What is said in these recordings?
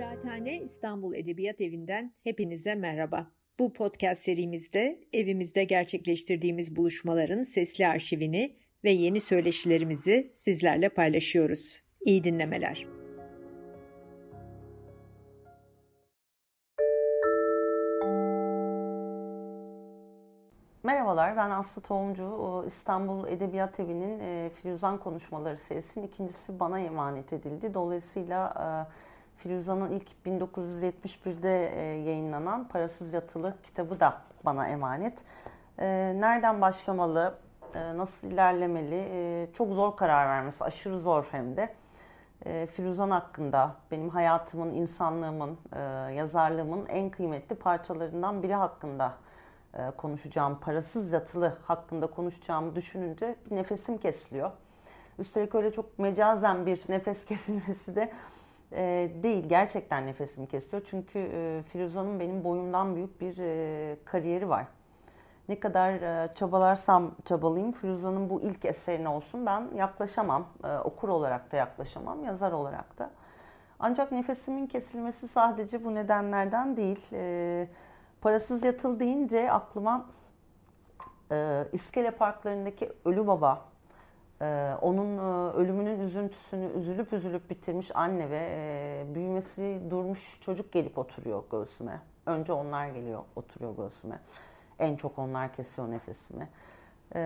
Kıraathane İstanbul Edebiyat Evi'nden hepinize merhaba. Bu podcast serimizde evimizde gerçekleştirdiğimiz buluşmaların sesli arşivini ve yeni söyleşilerimizi sizlerle paylaşıyoruz. İyi dinlemeler. Merhabalar, ben Aslı Tohumcu. İstanbul Edebiyat Evi'nin e, Firuzan Konuşmaları serisinin ikincisi bana emanet edildi. Dolayısıyla e, Firuzan'ın ilk 1971'de e, yayınlanan Parasız Yatılı kitabı da bana emanet. Nereden başlamalı, nasıl ilerlemeli, çok zor karar vermesi, aşırı zor hem de. Firuzan hakkında, benim hayatımın, insanlığımın, yazarlığımın en kıymetli parçalarından biri hakkında e, konuşacağım, parasız yatılı hakkında konuşacağımı düşününce bir nefesim kesiliyor. Üstelik öyle çok mecazen bir nefes kesilmesi de e, değil. Gerçekten nefesim kesiyor. Çünkü e, Firuza'nın benim boyumdan büyük bir kariyeri var. Ne kadar çabalarsam çabalayayım Firuza'nın bu ilk eserine olsun ben yaklaşamam. Okur olarak da yaklaşamam, yazar olarak da. Ancak nefesimin kesilmesi sadece bu nedenlerden değil. Parasız yatıl deyince aklıma e, İskele parklarındaki Ölü Baba, e, onun e, ölümünün üzüntüsünü üzülüp üzülüp bitirmiş anne ve e, büyümesi durmuş çocuk gelip oturuyor göğsüme. Önce onlar geliyor, oturuyor göğsüme. En çok onlar kesiyor nefesimi. E,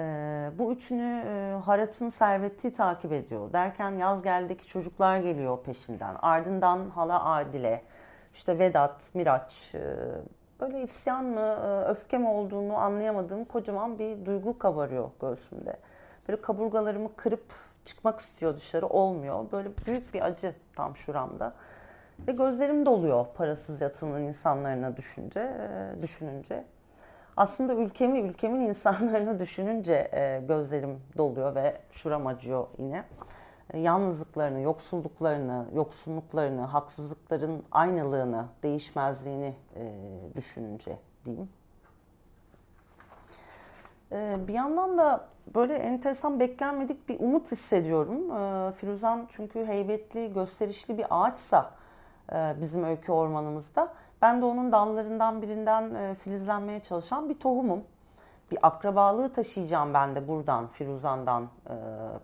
bu üçünü e, Haraç'ın serveti takip ediyor. Derken yaz geldeki çocuklar geliyor peşinden. Ardından hala Adile, işte Vedat, Miraç, e, böyle isyan mı, e, öfke mi olduğunu anlayamadığım kocaman bir duygu kabarıyor göğsümde. Böyle kaburgalarımı kırıp çıkmak istiyor dışarı olmuyor. Böyle büyük bir acı tam şuramda. Ve gözlerim doluyor parasız yatının insanlarına düşünce, e, düşününce. Aslında ülkemi, ülkemin insanlarını düşününce e, gözlerim doluyor ve şuram acıyor yine. E, yalnızlıklarını, yoksulluklarını, yoksunluklarını, haksızlıkların aynılığını, değişmezliğini düşününce diyeyim. E, bir yandan da böyle enteresan beklenmedik bir umut hissediyorum. E, Firuzan çünkü heybetli, gösterişli bir ağaçsa e, bizim öykü ormanımızda. Ben de onun dallarından birinden e, filizlenmeye çalışan bir tohumum bir akrabalığı taşıyacağım ben de buradan Firuzan'dan e,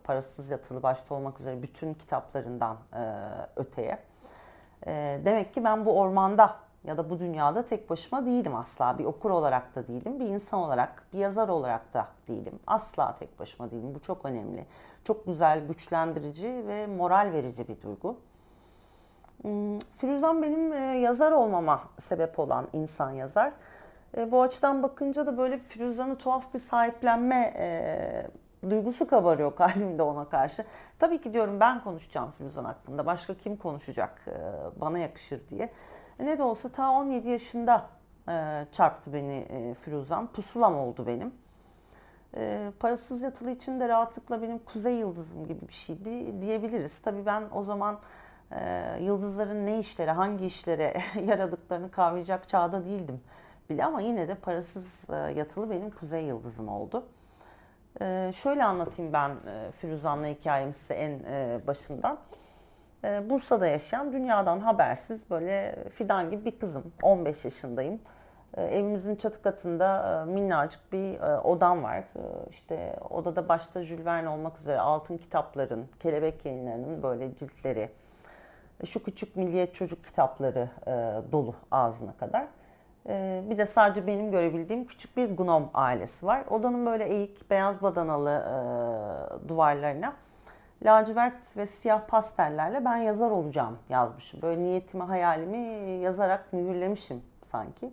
parasız yatılı başta olmak üzere bütün kitaplarından öteye. Demek ki ben bu ormanda ya da bu dünyada tek başıma değilim asla. Bir okur olarak da değilim, bir insan olarak, bir yazar olarak da değilim. Asla tek başıma değilim. Bu çok önemli. Çok güzel, güçlendirici ve moral verici bir duygu. Hmm, Firuzan benim e, yazar olmama sebep olan insan yazar. E, bu açıdan bakınca da böyle Firuzan'ı tuhaf bir sahiplenme e, duygusu kabarıyor kalbimde ona karşı. Tabii ki diyorum ben konuşacağım Firuzan hakkında. Başka kim konuşacak bana yakışır diye. E, ne de olsa ta 17 yaşında e, çarptı beni e, Firuzan. Pusulam oldu benim. E, parasız yatılı için de rahatlıkla benim kuzey yıldızım gibi bir şeydi diyebiliriz. Tabii ben o zaman e, yıldızların ne işlere, hangi işlere yaradıklarını kavrayacak çağda değildim bile ama yine de parasız e, yatılı benim kuzey yıldızım oldu. E, şöyle anlatayım ben e, Firuzan'la hikayemi size en başından. Bursa'da yaşayan dünyadan habersiz böyle fidan gibi bir kızım. 15 yaşındayım. Evimizin çatı katında minnacık bir odam var. İşte odada başta Jules Verne olmak üzere altın kitapların, kelebek yayınlarının böyle ciltleri, şu küçük milliyet çocuk kitapları dolu ağzına kadar. Ee, bir de sadece benim görebildiğim küçük bir gnom ailesi var. Odanın böyle eğik, beyaz badanalı e, duvarlarına lacivert ve siyah pastellerle ben yazar olacağım yazmışım. Böyle niyetimi, hayalimi yazarak mühürlemişim sanki.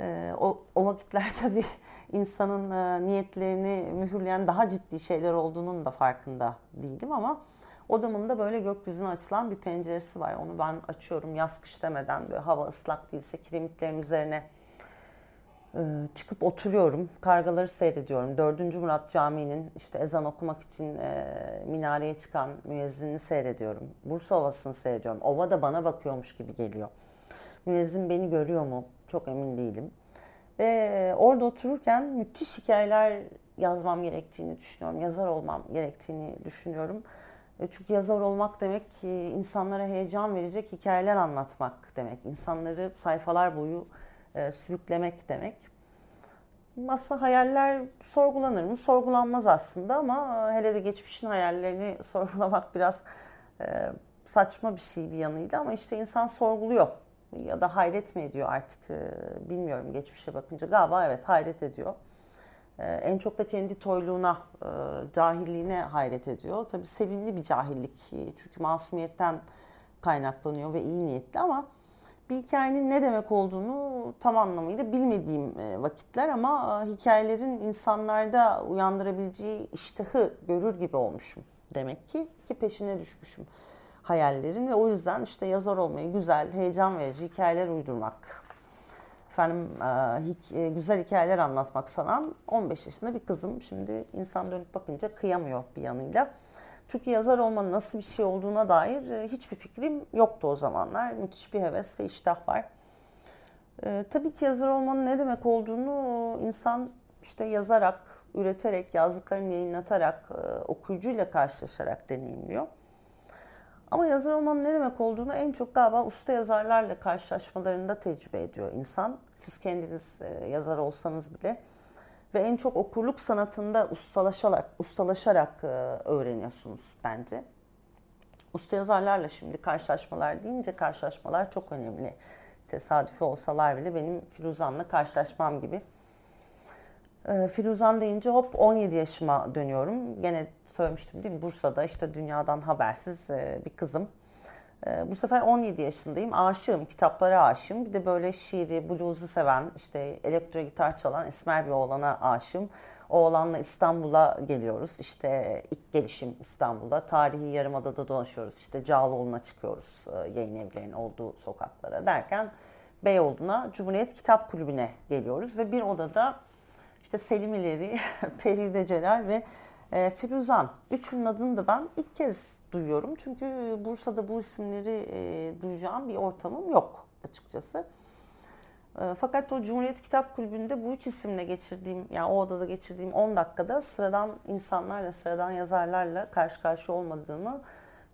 Ee, o, o vakitler tabii insanın e, niyetlerini mühürleyen daha ciddi şeyler olduğunun da farkında değilim ama Odamın da böyle gökyüzüne açılan bir penceresi var. Onu ben açıyorum yaz kış demeden böyle hava ıslak değilse kiremitlerin üzerine e, çıkıp oturuyorum. Kargaları seyrediyorum. 4. Murat Camii'nin işte ezan okumak için e, minareye çıkan müezzinini seyrediyorum. Bursa Ovası'nı seyrediyorum. Ova da bana bakıyormuş gibi geliyor. Müezzin beni görüyor mu? Çok emin değilim. Ve orada otururken müthiş hikayeler yazmam gerektiğini düşünüyorum. Yazar olmam gerektiğini düşünüyorum. E, çünkü yazar olmak demek ki insanlara heyecan verecek hikayeler anlatmak demek. İnsanları sayfalar boyu e, sürüklemek demek. Aslında hayaller sorgulanır mı? Sorgulanmaz aslında ama hele de geçmişin hayallerini sorgulamak biraz e, saçma bir şey bir yanıyla ama işte insan sorguluyor ya da hayret mi ediyor artık bilmiyorum geçmişe bakınca galiba evet hayret ediyor. Ee, en çok da kendi toyluğuna, e, cahilliğine hayret ediyor. Tabii sevimli bir cahillik çünkü masumiyetten kaynaklanıyor ve iyi niyetli ama bir hikayenin ne demek olduğunu tam anlamıyla bilmediğim e, vakitler ama e, hikayelerin insanlarda uyandırabileceği iştahı görür gibi olmuşum demek ki ki peşine düşmüşüm hayallerin ve o yüzden işte yazar olmayı güzel, heyecan verici hikayeler uydurmak efendim e, güzel hikayeler anlatmak sanan 15 yaşında bir kızım. Şimdi insan dönüp bakınca kıyamıyor bir yanıyla. Çünkü yazar olmanın nasıl bir şey olduğuna dair e, hiçbir fikrim yoktu o zamanlar. Müthiş bir heves ve iştah var. tabii ki yazar olmanın ne demek olduğunu insan işte yazarak, üreterek, yazdıklarını yayınlatarak, okuyucuyla karşılaşarak deneyimliyor. Ama yazar olmanın ne demek olduğunu en çok galiba usta yazarlarla karşılaşmalarında tecrübe ediyor insan. Siz kendiniz e, yazar olsanız bile. Ve en çok okurluk sanatında ustalaşarak, ustalaşarak e, öğreniyorsunuz bence. Usta yazarlarla şimdi karşılaşmalar deyince karşılaşmalar çok önemli. Tesadüfi olsalar bile benim Firuzan'la karşılaşmam gibi e, Firuzan deyince hop 17 yaşıma dönüyorum. Gene söylemiştim değil mi? Bursa'da işte dünyadan habersiz e, bir kızım. E, bu sefer 17 yaşındayım. Aşığım, kitaplara aşığım. Bir de böyle şiiri, blues'u seven, işte elektro gitar çalan esmer bir oğlana aşığım. Oğlanla İstanbul'a geliyoruz. İşte ilk gelişim İstanbul'da. Tarihi Yarımada'da dolaşıyoruz. İşte Cağaloğlu'na çıkıyoruz yayın evlerinin olduğu sokaklara derken Beyoğlu'na Cumhuriyet Kitap Kulübü'ne geliyoruz. Ve bir odada işte Selim İleri, Feride Celal ve e, Firuzan. Üçünün adını da ben ilk kez duyuyorum. Çünkü Bursa'da bu isimleri e, duyacağım bir ortamım yok açıkçası. E, fakat o Cumhuriyet Kitap Kulübü'nde bu üç isimle geçirdiğim, yani o odada geçirdiğim 10 dakikada sıradan insanlarla, sıradan yazarlarla karşı karşıya olmadığımı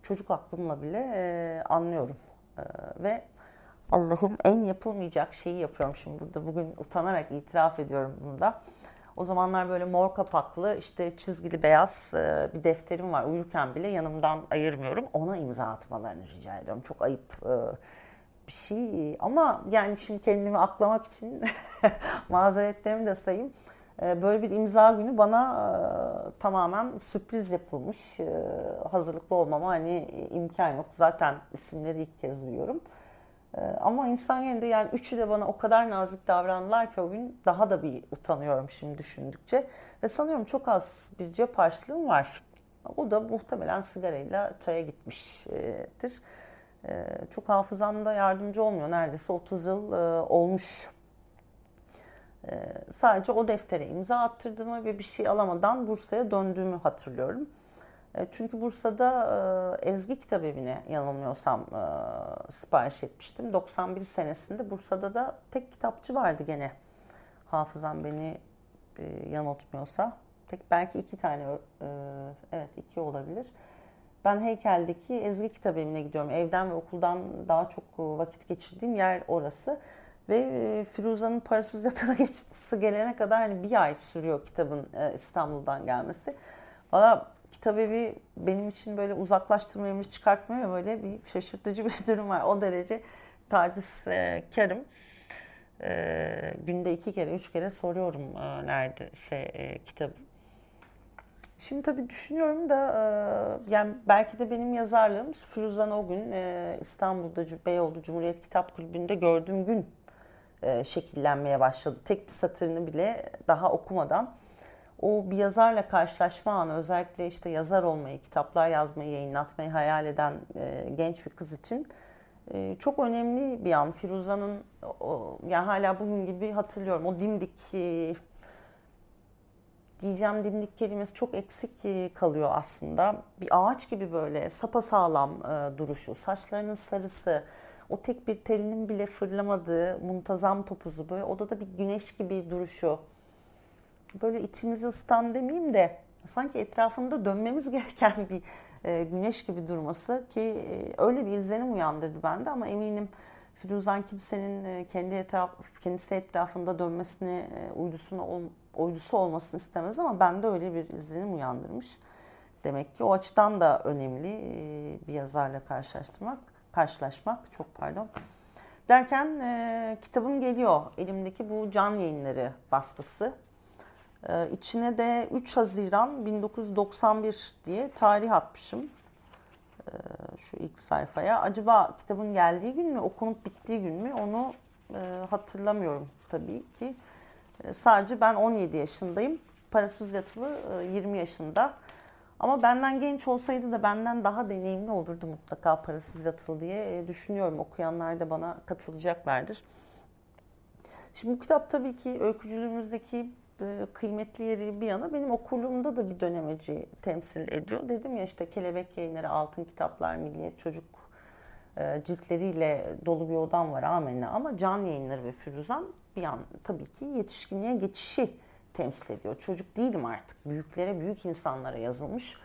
çocuk aklımla bile e, anlıyorum. E, ve Allah'ım en yapılmayacak şeyi yapıyorum şimdi burada. Bugün utanarak itiraf ediyorum bunu da. O zamanlar böyle mor kapaklı işte çizgili beyaz e, bir defterim var. Uyurken bile yanımdan ayırmıyorum. Ona imza atmalarını rica ediyorum. Çok ayıp e, bir şey ama yani şimdi kendimi aklamak için mazeretlerimi de sayayım. E, böyle bir imza günü bana tamamen sürpriz yapılmış. Hazırlıklı olmama hani imkan yok. Zaten isimleri ilk kez duyuyorum. Ee, ama insan yine yani üçü de bana o kadar nazik davrandılar ki o gün daha da bir utanıyorum şimdi düşündükçe. Ve sanıyorum çok az bir cep harçlığım var. O da muhtemelen sigarayla çaya gitmiştir. Ee, çok hafızamda yardımcı olmuyor. Neredeyse 30 yıl e, olmuş. Ee, sadece o deftere imza attırdığımı ve bir şey alamadan Bursa'ya döndüğümü hatırlıyorum. E, çünkü Bursa'da e, Ezgi Kitap Evi'ne yanılmıyorsam e, sipariş etmiştim. 91 senesinde Bursa'da da tek kitapçı vardı gene. Hafızam beni yanıltmıyorsa. Tek belki iki tane, evet iki olabilir. Ben Heykel'deki Ezgi Kitap Evi'ne gidiyorum. Evden ve okuldan daha çok vakit geçirdiğim yer orası. Ve Firuza'nın parasız yatağa geçtisi gelene kadar hani bir ay sürüyor kitabın İstanbul'dan gelmesi. Valla kitabevi benim için böyle uzaklaştırmıyor, çıkartmıyor böyle bir şaşırtıcı bir durum var. O derece tacizkarım. E, e, günde iki kere, üç kere soruyorum e, nerede şey, e, kitabı. Şimdi tabii düşünüyorum da e, yani belki de benim yazarlığım Firuzan o gün e, İstanbul'da Beyoğlu Cumhuriyet Kitap Kulübü'nde gördüğüm gün e, şekillenmeye başladı. Tek bir satırını bile daha okumadan o bir yazarla karşılaşma anı özellikle işte yazar olmayı, kitaplar yazmayı, yayınlatmayı hayal eden e, genç bir kız için e, çok önemli bir an. Firuza'nın yani hala bugün gibi hatırlıyorum. O dimdik e, diyeceğim dimdik kelimesi çok eksik e, kalıyor aslında. Bir ağaç gibi böyle sapasağlam e, duruşu, saçlarının sarısı, o tek bir telinin bile fırlamadığı muntazam topuzu böyle odada bir güneş gibi duruşu böyle içimizi ısıtan demeyeyim de sanki etrafında dönmemiz gereken bir e, güneş gibi durması ki e, öyle bir izlenim uyandırdı bende ama eminim Firuzan kimsenin e, kendi etraf, kendisi etrafında dönmesini, e, uydusuna, uydusu olmasını istemez ama bende öyle bir izlenim uyandırmış. Demek ki o açıdan da önemli e, bir yazarla karşılaştırmak, karşılaşmak çok pardon. Derken e, kitabım geliyor. Elimdeki bu can yayınları baskısı. E, içine de 3 Haziran 1991 diye tarih atmışım. E, şu ilk sayfaya. Acaba kitabın geldiği gün mü, okunup bittiği gün mü onu e, hatırlamıyorum tabii ki. E, sadece ben 17 yaşındayım. Parasız yatılı e, 20 yaşında. Ama benden genç olsaydı da benden daha deneyimli olurdu mutlaka parasız yatılı diye e, düşünüyorum. Okuyanlar da bana katılacaklardır. Şimdi bu kitap tabii ki öykücülüğümüzdeki kıymetli yeri bir yana benim okulumda da bir dönemeci temsil ediyor. Dedim ya işte Kelebek Yayınları, Altın Kitaplar, Milliyet Çocuk e, ciltleriyle dolu bir odam var amenna. Ama Can Yayınları ve Firuzan bir yan tabii ki yetişkinliğe geçişi temsil ediyor. Çocuk değilim artık. Büyüklere, büyük insanlara yazılmış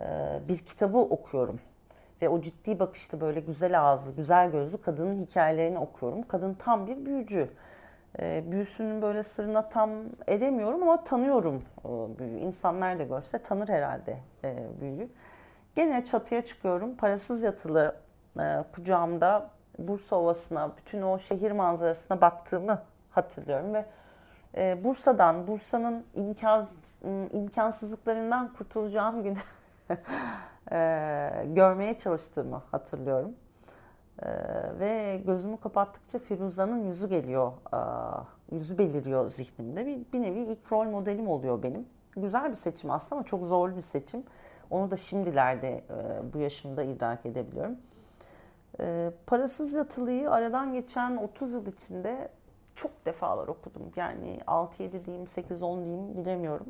e, bir kitabı okuyorum. Ve o ciddi bakışlı böyle güzel ağızlı, güzel gözlü kadının hikayelerini okuyorum. Kadın tam bir büyücü. E, büyüsünün böyle sırrına tam eremiyorum ama tanıyorum büyüyü. İnsanlar da görse tanır herhalde e, büyüyü. Gene çatıya çıkıyorum. Parasız yatılı kucağımda Bursa Ovası'na, bütün o şehir manzarasına baktığımı hatırlıyorum ve e, Bursa'dan, Bursa'nın imkan, imkansızlıklarından kurtulacağım günü e, görmeye çalıştığımı hatırlıyorum. E, ve gözümü kapattıkça Firuza'nın yüzü geliyor, e, yüzü beliriyor zihnimde. Bir, bir nevi ilk rol modelim oluyor benim. Güzel bir seçim aslında ama çok zorlu bir seçim. Onu da şimdilerde e, bu yaşımda idrak edebiliyorum. E, parasız yatılıyı aradan geçen 30 yıl içinde çok defalar okudum. Yani 6-7 diyeyim, 8-10 diyeyim bilemiyorum.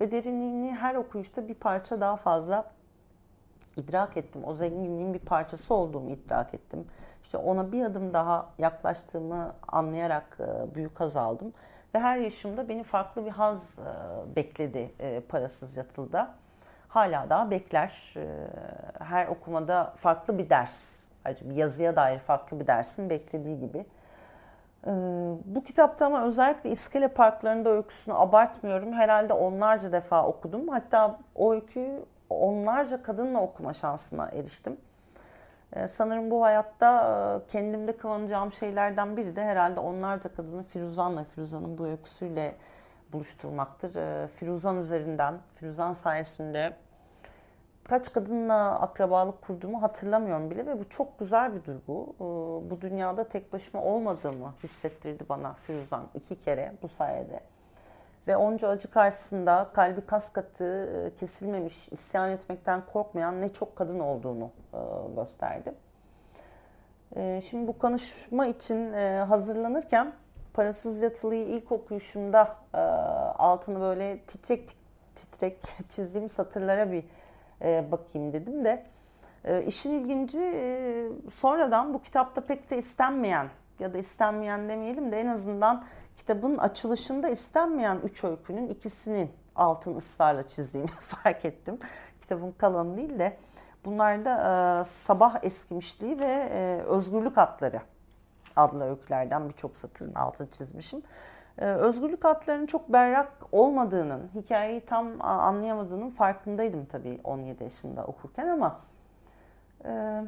Ve derinliğini her okuyuşta bir parça daha fazla idrak ettim. O zenginliğin bir parçası olduğumu idrak ettim. İşte ona bir adım daha yaklaştığımı anlayarak e, büyük haz aldım. Ve her yaşımda beni farklı bir haz e, bekledi e, parasız yatılda. Hala daha bekler. Her okumada farklı bir ders, bir yazıya dair farklı bir dersin beklediği gibi. Bu kitapta ama özellikle iskele parklarında öyküsünü abartmıyorum. Herhalde onlarca defa okudum. Hatta o öyküyü onlarca kadınla okuma şansına eriştim. Ee, sanırım bu hayatta e, kendimde kıvanacağım şeylerden biri de herhalde onlarca kadını Firuzan'la, Firuzan'ın bu öyküsüyle buluşturmaktır. Ee, Firuzan üzerinden, Firuzan sayesinde kaç kadınla akrabalık kurduğumu hatırlamıyorum bile ve bu çok güzel bir duygu. Ee, bu dünyada tek başıma olmadığımı hissettirdi bana Firuzan iki kere bu sayede. Ve onca acı karşısında kalbi kas katı, e, kesilmemiş, isyan etmekten korkmayan ne çok kadın olduğunu e, gösterdi. E, şimdi bu konuşma için hazırlanırken Parasız Yatılı'yı ilk okuyuşumda altını böyle titrek titrek çizdiğim satırlara bir bakayım dedim de işin ilginci sonradan bu kitapta pek de istenmeyen ya da istenmeyen demeyelim de en azından kitabın açılışında istenmeyen üç öykünün ikisinin altın ısrarla çizdiğimi fark ettim. Kitabın kalanı değil de bunlar da e, Sabah Eskimişliği ve e, Özgürlük Atları adlı öykülerden birçok satırın altını çizmişim. Ee, özgürlük hatlarının çok berrak olmadığının, hikayeyi tam anlayamadığının farkındaydım tabii 17 yaşında okurken ama e,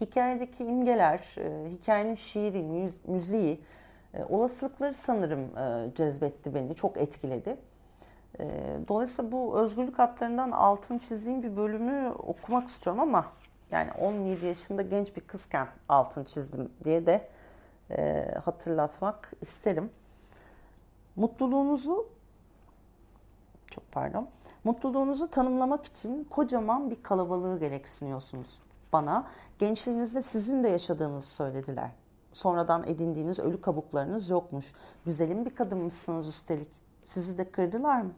hikayedeki imgeler, e, hikayenin şiiri, müz, müziği, e, olasılıkları sanırım e, cezbetti beni, çok etkiledi. E, dolayısıyla bu özgürlük hatlarından altın çizdiğim bir bölümü okumak istiyorum ama yani 17 yaşında genç bir kızken altın çizdim diye de e, hatırlatmak isterim. Mutluluğunuzu çok pardon. Mutluluğunuzu tanımlamak için kocaman bir kalabalığı gereksiniyorsunuz. Bana gençliğinizde sizin de yaşadığınızı söylediler. Sonradan edindiğiniz ölü kabuklarınız yokmuş. Güzelim bir kadınmışsınız üstelik. Sizi de kırdılar mı?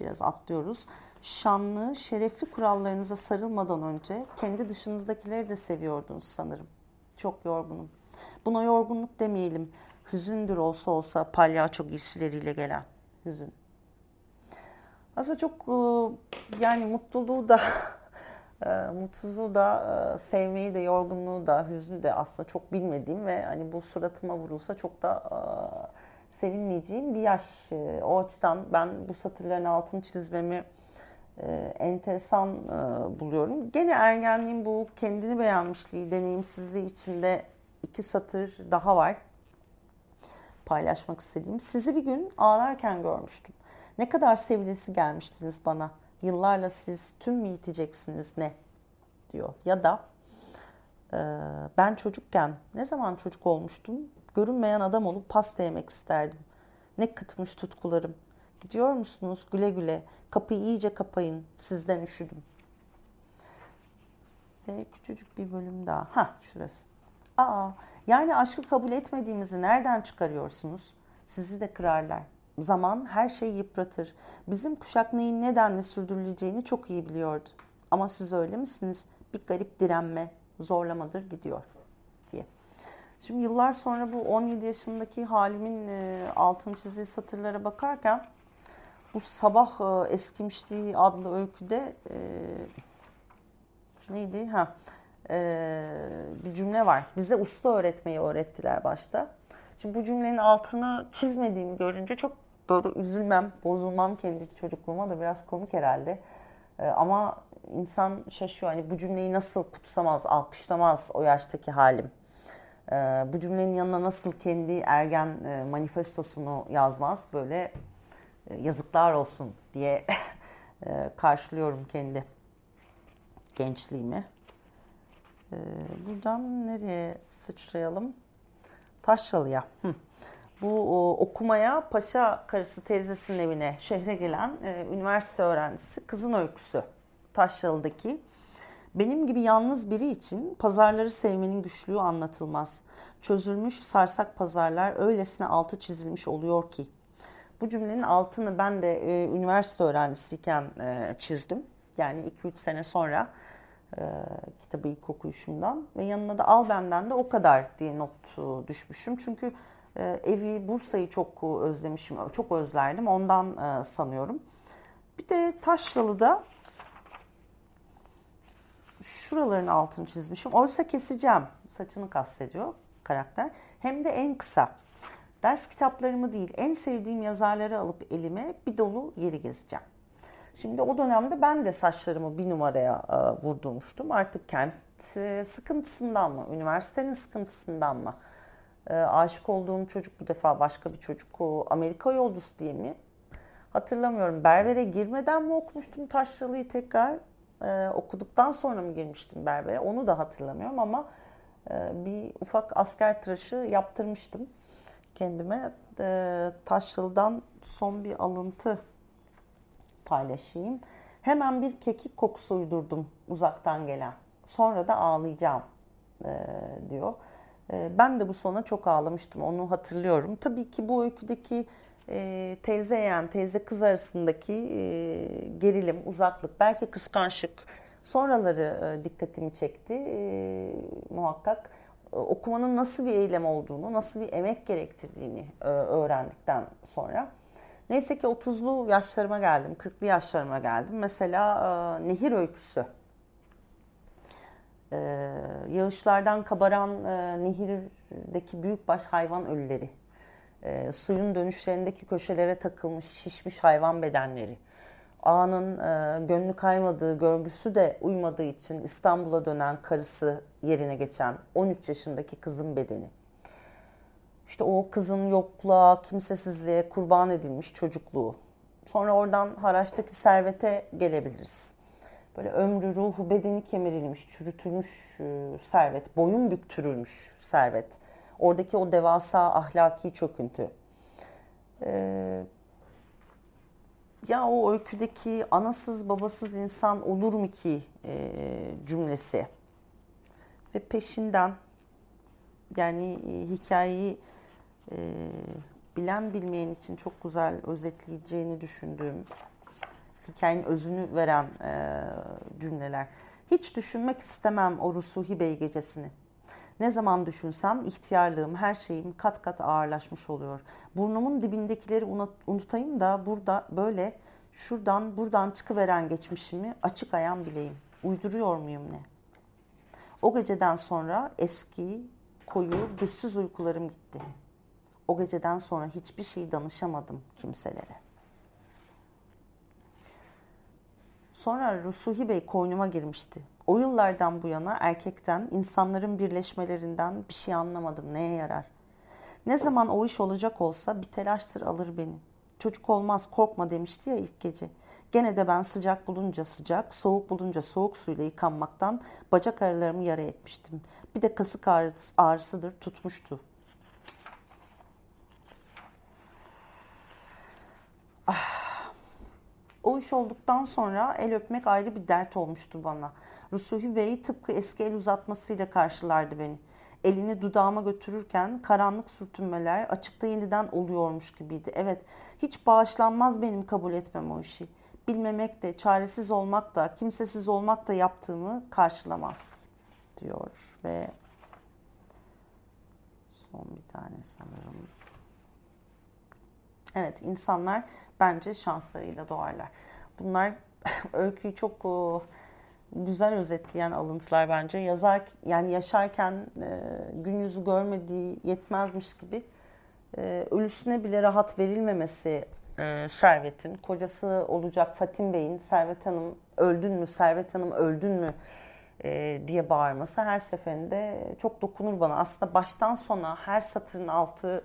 Biraz atlıyoruz. Şanlı, şerefli kurallarınıza sarılmadan önce kendi dışınızdakileri de seviyordunuz sanırım. Çok yorgunum. Buna yorgunluk demeyelim. Hüzündür olsa olsa palyaço giysileriyle gelen hüzün. Aslında çok e, yani mutluluğu da e, mutsuzluğu da e, sevmeyi de yorgunluğu da hüznü de aslında çok bilmediğim ve hani bu suratıma vurulsa çok da sevinmeyeceğim bir yaş. O açıdan ben bu satırların altını çizmemi enteresan buluyorum. Gene ergenliğin bu kendini beğenmişliği, deneyimsizliği içinde iki satır daha var paylaşmak istediğim. Sizi bir gün ağlarken görmüştüm. Ne kadar sevilesi gelmiştiniz bana. Yıllarla siz tüm mü yiteceksiniz ne? diyor. Ya da e, ben çocukken ne zaman çocuk olmuştum? Görünmeyen adam olup pasta yemek isterdim. Ne kıtmış tutkularım. Gidiyor musunuz güle güle? Kapıyı iyice kapayın. Sizden üşüdüm. Ve küçücük bir bölüm daha. Ha şurası. Aa, yani aşkı kabul etmediğimizi nereden çıkarıyorsunuz? Sizi de kırarlar. Zaman her şeyi yıpratır. Bizim kuşak neyin nedenle sürdürüleceğini çok iyi biliyordu. Ama siz öyle misiniz? Bir garip direnme, zorlamadır gidiyor diye. Şimdi yıllar sonra bu 17 yaşındaki halimin e, altın çizdiği satırlara bakarken bu sabah e, eskimişliği adlı öyküde e, neydi? Ha, bir cümle var. Bize usta öğretmeyi öğrettiler başta. Şimdi bu cümlenin altını çizmediğimi görünce çok böyle üzülmem, bozulmam kendi çocukluğuma da biraz komik herhalde. E, ama insan şaşıyor. Hani bu cümleyi nasıl kutsamaz, alkışlamaz o yaştaki halim. E, bu cümlenin yanına nasıl kendi ergen e, manifestosunu yazmaz. Böyle e, yazıklar olsun diye e, karşılıyorum kendi gençliğimi. Ee, buradan nereye sıçrayalım? Taşralı'ya. Bu okumaya Paşa karısı teyzesinin evine şehre gelen e, üniversite öğrencisi kızın öyküsü. Taşralı'daki. Benim gibi yalnız biri için pazarları sevmenin güçlüğü anlatılmaz. Çözülmüş sarsak pazarlar öylesine altı çizilmiş oluyor ki. Bu cümlenin altını ben de e, üniversite öğrencisiyken e, çizdim. Yani 2-3 sene sonra e, kitabı ilk okuyuşumdan ve yanına da al benden de o kadar diye not düşmüşüm. Çünkü evi Bursa'yı çok özlemişim, çok özlerdim ondan e, sanıyorum. Bir de Taşralı'da şuraların altını çizmişim. Oysa keseceğim. Saçını kastediyor karakter. Hem de en kısa. Ders kitaplarımı değil, en sevdiğim yazarları alıp elime bir dolu yeri gezeceğim. Şimdi o dönemde ben de saçlarımı bir numaraya e, vurdurmuştum. Artık kent e, sıkıntısından mı, üniversitenin sıkıntısından mı? E, aşık olduğum çocuk bu defa başka bir çocuk. O Amerika yolcusu diye mi? Hatırlamıyorum. Berbere girmeden mi okumuştum Taşralı'yı tekrar? E, okuduktan sonra mı girmiştim berbere? Onu da hatırlamıyorum ama e, bir ufak asker tıraşı yaptırmıştım kendime. E, Taşralı'dan son bir alıntı paylaşayım. Hemen bir kekik kokusu uydurdum uzaktan gelen. Sonra da ağlayacağım e, diyor. E, ben de bu sona çok ağlamıştım onu hatırlıyorum. Tabii ki bu öyküdeki e, teyze yeğen, teyze kız arasındaki e, gerilim, uzaklık, belki kıskançlık sonraları e, dikkatimi çekti muhakkak. Okumanın nasıl bir eylem olduğunu, nasıl bir emek gerektirdiğini öğrendikten sonra. Neyse ki 30'lu yaşlarıma geldim, 40'lı yaşlarıma geldim. Mesela Nehir Öyküsü. E, yağışlardan kabaran e, nehirdeki büyükbaş hayvan ölüleri. E, suyun dönüşlerindeki köşelere takılmış şişmiş hayvan bedenleri. Ağanın e, gönlü kaymadığı, görgüsü de uymadığı için İstanbul'a dönen karısı yerine geçen 13 yaşındaki kızın bedeni işte o kızın yokluğa, kimsesizliğe kurban edilmiş çocukluğu. Sonra oradan Haraç'taki servete gelebiliriz. Böyle ömrü, ruhu, bedeni kemirilmiş, çürütülmüş e, servet, boyun büktürülmüş servet. Oradaki o devasa ahlaki çöküntü. Ee, ya o öyküdeki anasız babasız insan olur mu ki e, cümlesi. Ve peşinden yani e, hikayeyi e, bilen bilmeyen için çok güzel özetleyeceğini düşündüğüm hikayenin özünü veren e, cümleler. Hiç düşünmek istemem o Rusuhi Bey gecesini. Ne zaman düşünsem ihtiyarlığım, her şeyim kat kat ağırlaşmış oluyor. Burnumun dibindekileri unutayım da burada böyle Şuradan buradan çıkıveren geçmişimi açık ayan bileyim. Uyduruyor muyum ne? O geceden sonra eski, koyu, güçsüz uykularım gitti. O geceden sonra hiçbir şey danışamadım kimselere. Sonra Rusuhi Bey koynuma girmişti. O yıllardan bu yana erkekten, insanların birleşmelerinden bir şey anlamadım. Neye yarar? Ne zaman o iş olacak olsa bir telaştır alır beni. Çocuk olmaz korkma demişti ya ilk gece. Gene de ben sıcak bulunca sıcak, soğuk bulunca soğuk suyla yıkanmaktan bacak aralarımı yara etmiştim. Bir de kasık ağrısı, ağrısıdır tutmuştu. Ah. O iş olduktan sonra el öpmek ayrı bir dert olmuştu bana. Rusuhi Bey tıpkı eski el uzatmasıyla karşılardı beni. Elini dudağıma götürürken karanlık sürtünmeler açıkta yeniden oluyormuş gibiydi. Evet, hiç bağışlanmaz benim kabul etmem o işi. Bilmemek de, çaresiz olmak da, kimsesiz olmak da yaptığımı karşılamaz diyor ve son bir tane sanırım. Evet, insanlar bence şanslarıyla doğarlar. Bunlar öyküyü çok güzel özetleyen alıntılar bence. Yazar yani yaşarken e, gün yüzü görmediği yetmezmiş gibi e, ölüsüne bile rahat verilmemesi e, Servet'in kocası olacak Fatim Bey'in Servet Hanım öldün mü Servet Hanım öldün mü e, diye bağırması her seferinde çok dokunur bana. Aslında baştan sona her satırın altı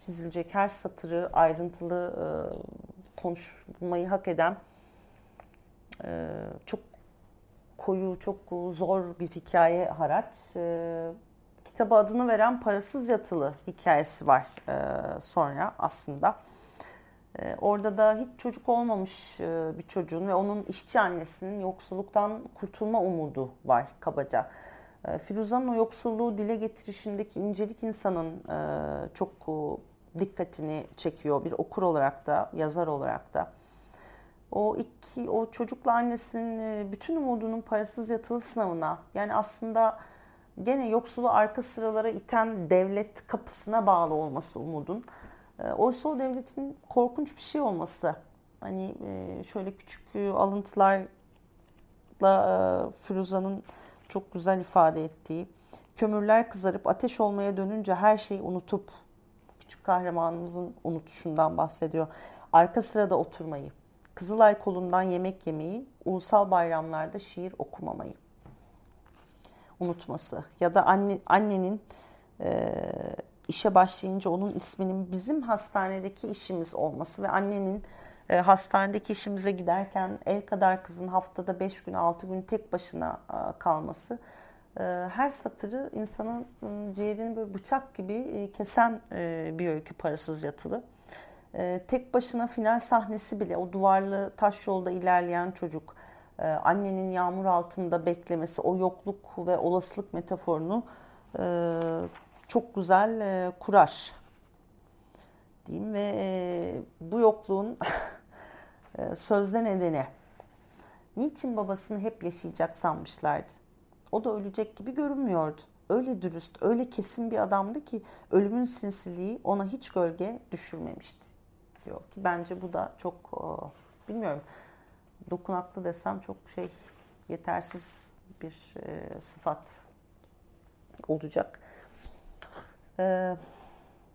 çizilecek her satırı ayrıntılı e, konuşmayı hak eden e, çok koyu, çok zor bir hikaye haraç. E, kitaba adını veren Parasız Yatılı hikayesi var e, sonra aslında. E, orada da hiç çocuk olmamış e, bir çocuğun ve onun işçi annesinin yoksulluktan kurtulma umudu var kabaca. E, Firuza'nın o yoksulluğu dile getirişindeki incelik insanın e, çok dikkatini çekiyor bir okur olarak da, yazar olarak da o iki o çocukla annesinin e, bütün umudunun parasız yatılı sınavına yani aslında gene yoksulu arka sıralara iten devlet kapısına bağlı olması umudun. E, oysa o devletin korkunç bir şey olması. Hani e, şöyle küçük alıntılarla Firuza'nın çok güzel ifade ettiği kömürler kızarıp ateş olmaya dönünce her şeyi unutup küçük kahramanımızın unutuşundan bahsediyor. Arka sırada oturmayı, Kızılay kolundan yemek yemeyi, ulusal bayramlarda şiir okumamayı unutması ya da anne, annenin e, işe başlayınca onun isminin bizim hastanedeki işimiz olması ve annenin e, hastanedeki işimize giderken el kadar kızın haftada 5 gün 6 gün tek başına e, kalması her satırı insanın e, ciğerini böyle bıçak gibi e, kesen e, bir öykü parasız yatılı. E, tek başına final sahnesi bile o duvarlı taş yolda ilerleyen çocuk, annenin yağmur altında beklemesi, o yokluk ve olasılık metaforunu çok güzel kurar diyeyim ve bu yokluğun sözde nedeni niçin babasını hep yaşayacak sanmışlardı. O da ölecek gibi görünmüyordu. Öyle dürüst, öyle kesin bir adamdı ki ölümün sinsiliği ona hiç gölge düşürmemişti diyor ki bence bu da çok bilmiyorum dokunaklı desem çok şey yetersiz bir e, sıfat olacak. E,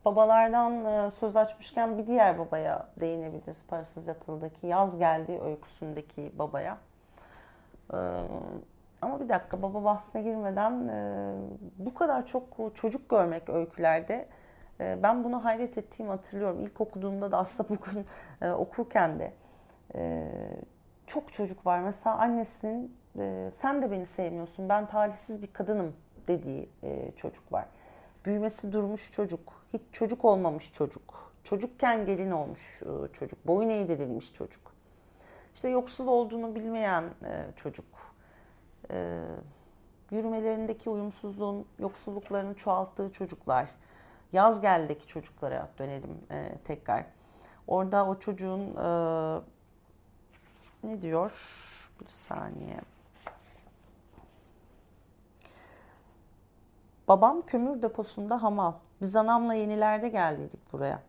babalardan e, söz açmışken bir diğer babaya değinebiliriz. Parasız Yatılı'daki Yaz Geldi öyküsündeki babaya. E, ama bir dakika baba bahsine girmeden e, bu kadar çok çocuk görmek öykülerde ee, ben bunu hayret ettiğimi hatırlıyorum. İlk okuduğumda da aslında bugün e, okurken de e, çok çocuk var. Mesela annesinin e, sen de beni sevmiyorsun, ben talihsiz bir kadınım dediği çocuk var. Büyümesi durmuş çocuk, hiç çocuk olmamış çocuk, çocukken gelin olmuş çocuk, boyun eğdirilmiş çocuk. İşte yoksul olduğunu bilmeyen çocuk, yürümelerindeki uyumsuzluğun, yoksulluklarını çoğalttığı çocuklar, Yaz geldeki çocuklara dönelim e, tekrar. Orada o çocuğun e, ne diyor? Bir saniye. Babam kömür deposunda hamal. Biz anamla yenilerde geldiydik buraya.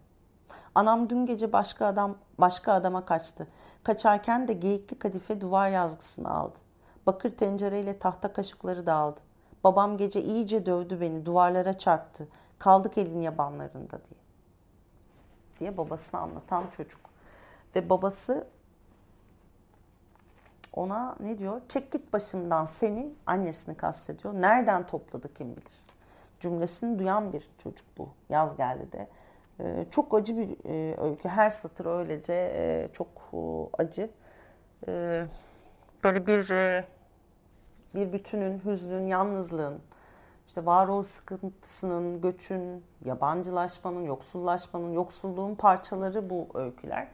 Anam dün gece başka adam başka adama kaçtı. Kaçarken de geyikli kadife duvar yazgısını aldı. Bakır tencereyle tahta kaşıkları da aldı. Babam gece iyice dövdü beni, duvarlara çarptı. Kaldık elin yabanlarında diye. Diye babasını anlatan çocuk. Ve babası ona ne diyor? Çek git başımdan seni, annesini kastediyor. Nereden topladı kim bilir. Cümlesini duyan bir çocuk bu. Yaz geldi de. Ee, çok acı bir e, öykü. Her satır öylece e, çok e, acı. Ee, böyle bir e, bir bütünün, hüznün, yalnızlığın, işte varoluş sıkıntısının, göçün, yabancılaşmanın, yoksullaşmanın, yoksulluğun parçaları bu öyküler.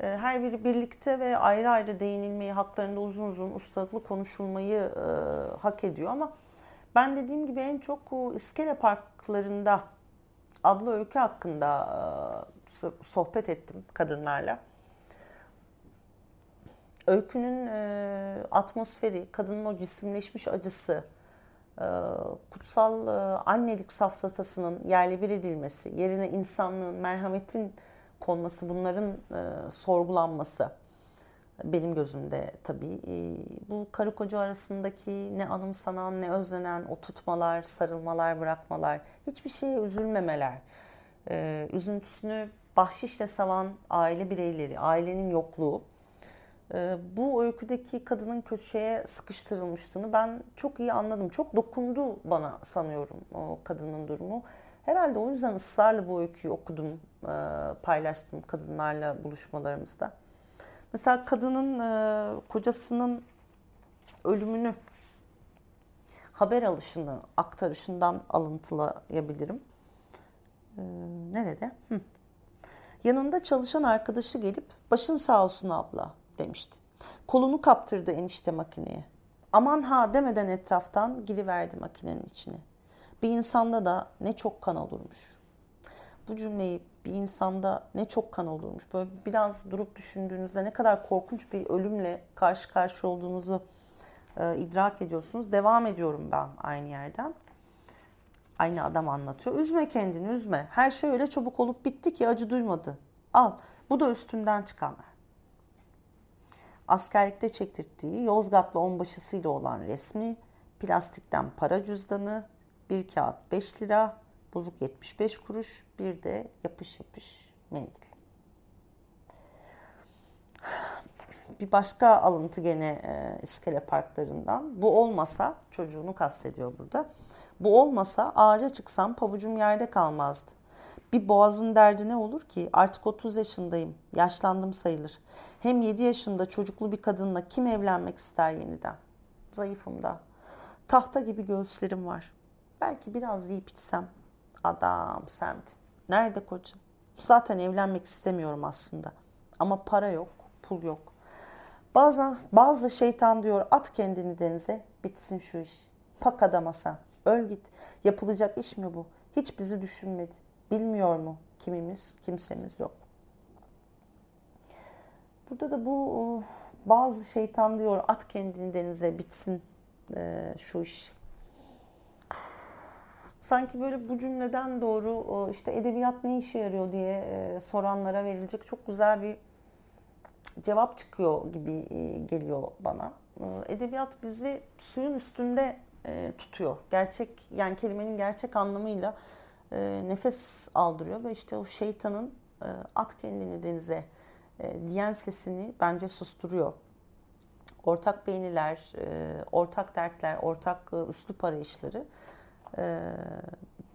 Ee, her biri birlikte ve ayrı ayrı değinilmeyi, haklarında uzun uzun ustalıklı konuşulmayı e, hak ediyor ama ben dediğim gibi en çok iskele parklarında adlı öykü hakkında e, sohbet ettim kadınlarla. Öykünün e, atmosferi, kadının o cisimleşmiş acısı, e, kutsal annelik safsatasının yerle bir edilmesi, yerine insanlığın, merhametin konması, bunların sorgulanması benim gözümde tabii. Bu karı koca arasındaki ne anımsanan ne özlenen o tutmalar, sarılmalar, bırakmalar, hiçbir şeye üzülmemeler, üzüntüsünü bahşişle savan aile bireyleri, ailenin yokluğu. Bu öyküdeki kadının köşeye sıkıştırılmıştığını ben çok iyi anladım. Çok dokundu bana sanıyorum o kadının durumu. Herhalde o yüzden ısrarla bu öyküyü okudum, paylaştım kadınlarla buluşmalarımızda. Mesela kadının e, kocasının ölümünü haber alışını, aktarışından alıntılayabilirim. E, nerede? Hı. Yanında çalışan arkadaşı gelip başın sağ olsun abla demişti. Kolunu kaptırdı enişte makineye. Aman ha demeden etraftan giriverdi makinenin içine. Bir insanda da ne çok kan olurmuş. Bu cümleyi bir insanda ne çok kan olurmuş. Böyle biraz durup düşündüğünüzde ne kadar korkunç bir ölümle karşı karşı olduğunuzu e, idrak ediyorsunuz. Devam ediyorum ben aynı yerden. Aynı adam anlatıyor. Üzme kendini üzme. Her şey öyle çabuk olup bitti ki acı duymadı. Al. Bu da üstünden çıkanlar. Askerlikte çektirdiği Yozgatlı onbaşısıyla olan resmi, plastikten para cüzdanı, bir kağıt 5 lira, bozuk 75 kuruş, bir de yapış yapış mendil. Bir başka alıntı gene e, iskele parklarından. Bu olmasa, çocuğunu kastediyor burada. Bu olmasa ağaca çıksam pabucum yerde kalmazdı. Bir boğazın derdi ne olur ki? Artık 30 yaşındayım. Yaşlandım sayılır. Hem 7 yaşında çocuklu bir kadınla kim evlenmek ister yeniden? Zayıfım da. Tahta gibi göğüslerim var. Belki biraz yiyip içsem Adam semt. Nerede koca? Zaten evlenmek istemiyorum aslında. Ama para yok, pul yok. Bazen bazı şeytan diyor at kendini denize bitsin şu iş. Pak adama sen. Öl git. Yapılacak iş mi bu? Hiç bizi düşünmedi. Bilmiyor mu kimimiz, kimsemiz yok. Burada da bu bazı şeytan diyor at kendini denize bitsin e, şu iş sanki böyle bu cümleden doğru işte edebiyat ne işe yarıyor diye e, soranlara verilecek çok güzel bir cevap çıkıyor gibi e, geliyor bana. E, edebiyat bizi suyun üstünde tutuyor. Gerçek yani kelimenin gerçek anlamıyla nefes aldırıyor ve işte o şeytanın at kendini denize diyen sesini bence susturuyor. Ortak beğeniler, ortak dertler, ortak üslup arayışları ee,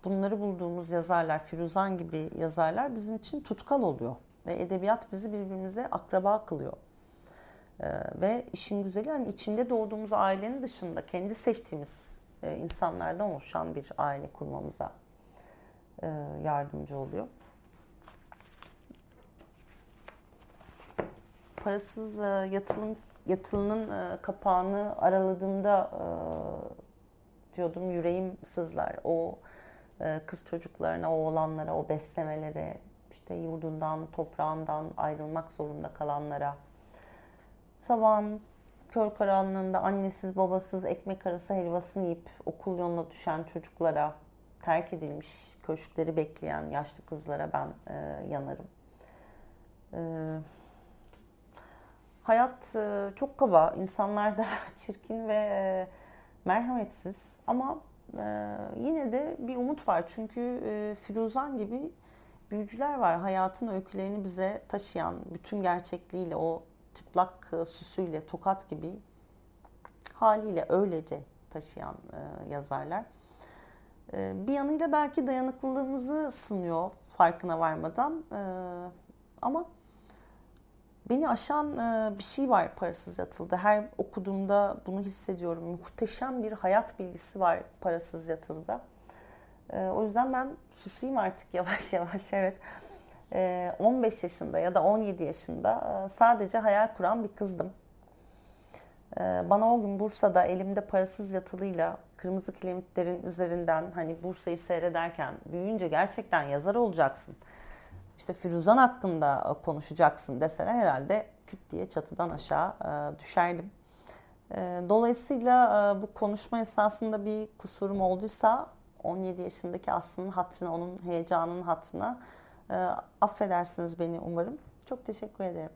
bunları bulduğumuz yazarlar, Firuzan gibi yazarlar bizim için tutkal oluyor. Ve edebiyat bizi birbirimize akraba kılıyor. Ee, ve işin güzeli yani içinde doğduğumuz ailenin dışında kendi seçtiğimiz e, insanlardan oluşan bir aile kurmamıza e, yardımcı oluyor. Parasız e, yatılın yatılının kapağını araladığımda diyordum yüreğim sızlar. O e, kız çocuklarına, o oğlanlara, o beslemelere, işte yurdundan, toprağından ayrılmak zorunda kalanlara. Sabahın kör karanlığında annesiz babasız ekmek arası helvasını yiyip okul yoluna düşen çocuklara, terk edilmiş köşkleri bekleyen yaşlı kızlara ben e, yanarım. Ee, hayat e, çok kaba, insanlar da çirkin ve e, merhametsiz ama e, yine de bir umut var. Çünkü e, Firuzan gibi büyücüler var. Hayatın öykülerini bize taşıyan, bütün gerçekliğiyle, o çıplak e, süsüyle, tokat gibi haliyle öylece taşıyan e, yazarlar. E, bir yanıyla belki dayanıklılığımızı sınıyor farkına varmadan. E, ama beni aşan e, bir şey var parasız yatıldı. Her okuduğumda bunu hissediyorum. Muhteşem bir hayat bilgisi var parasız yatıldı. E, o yüzden ben susayım artık yavaş yavaş. Evet. 15 e, yaşında ya da 17 yaşında sadece hayal kuran bir kızdım. Bana o gün Bursa'da elimde parasız yatılıyla kırmızı kiremitlerin üzerinden hani Bursa'yı seyrederken büyüyünce gerçekten yazar olacaksın işte Firuzan hakkında e, konuşacaksın deseler herhalde küt diye çatıdan aşağı e, düşerdim. E, dolayısıyla bu konuşma esasında bir kusurum olduysa 17 yaşındaki Aslı'nın hatırına, onun heyecanının hatırına affedersiniz beni umarım. Çok teşekkür ederim.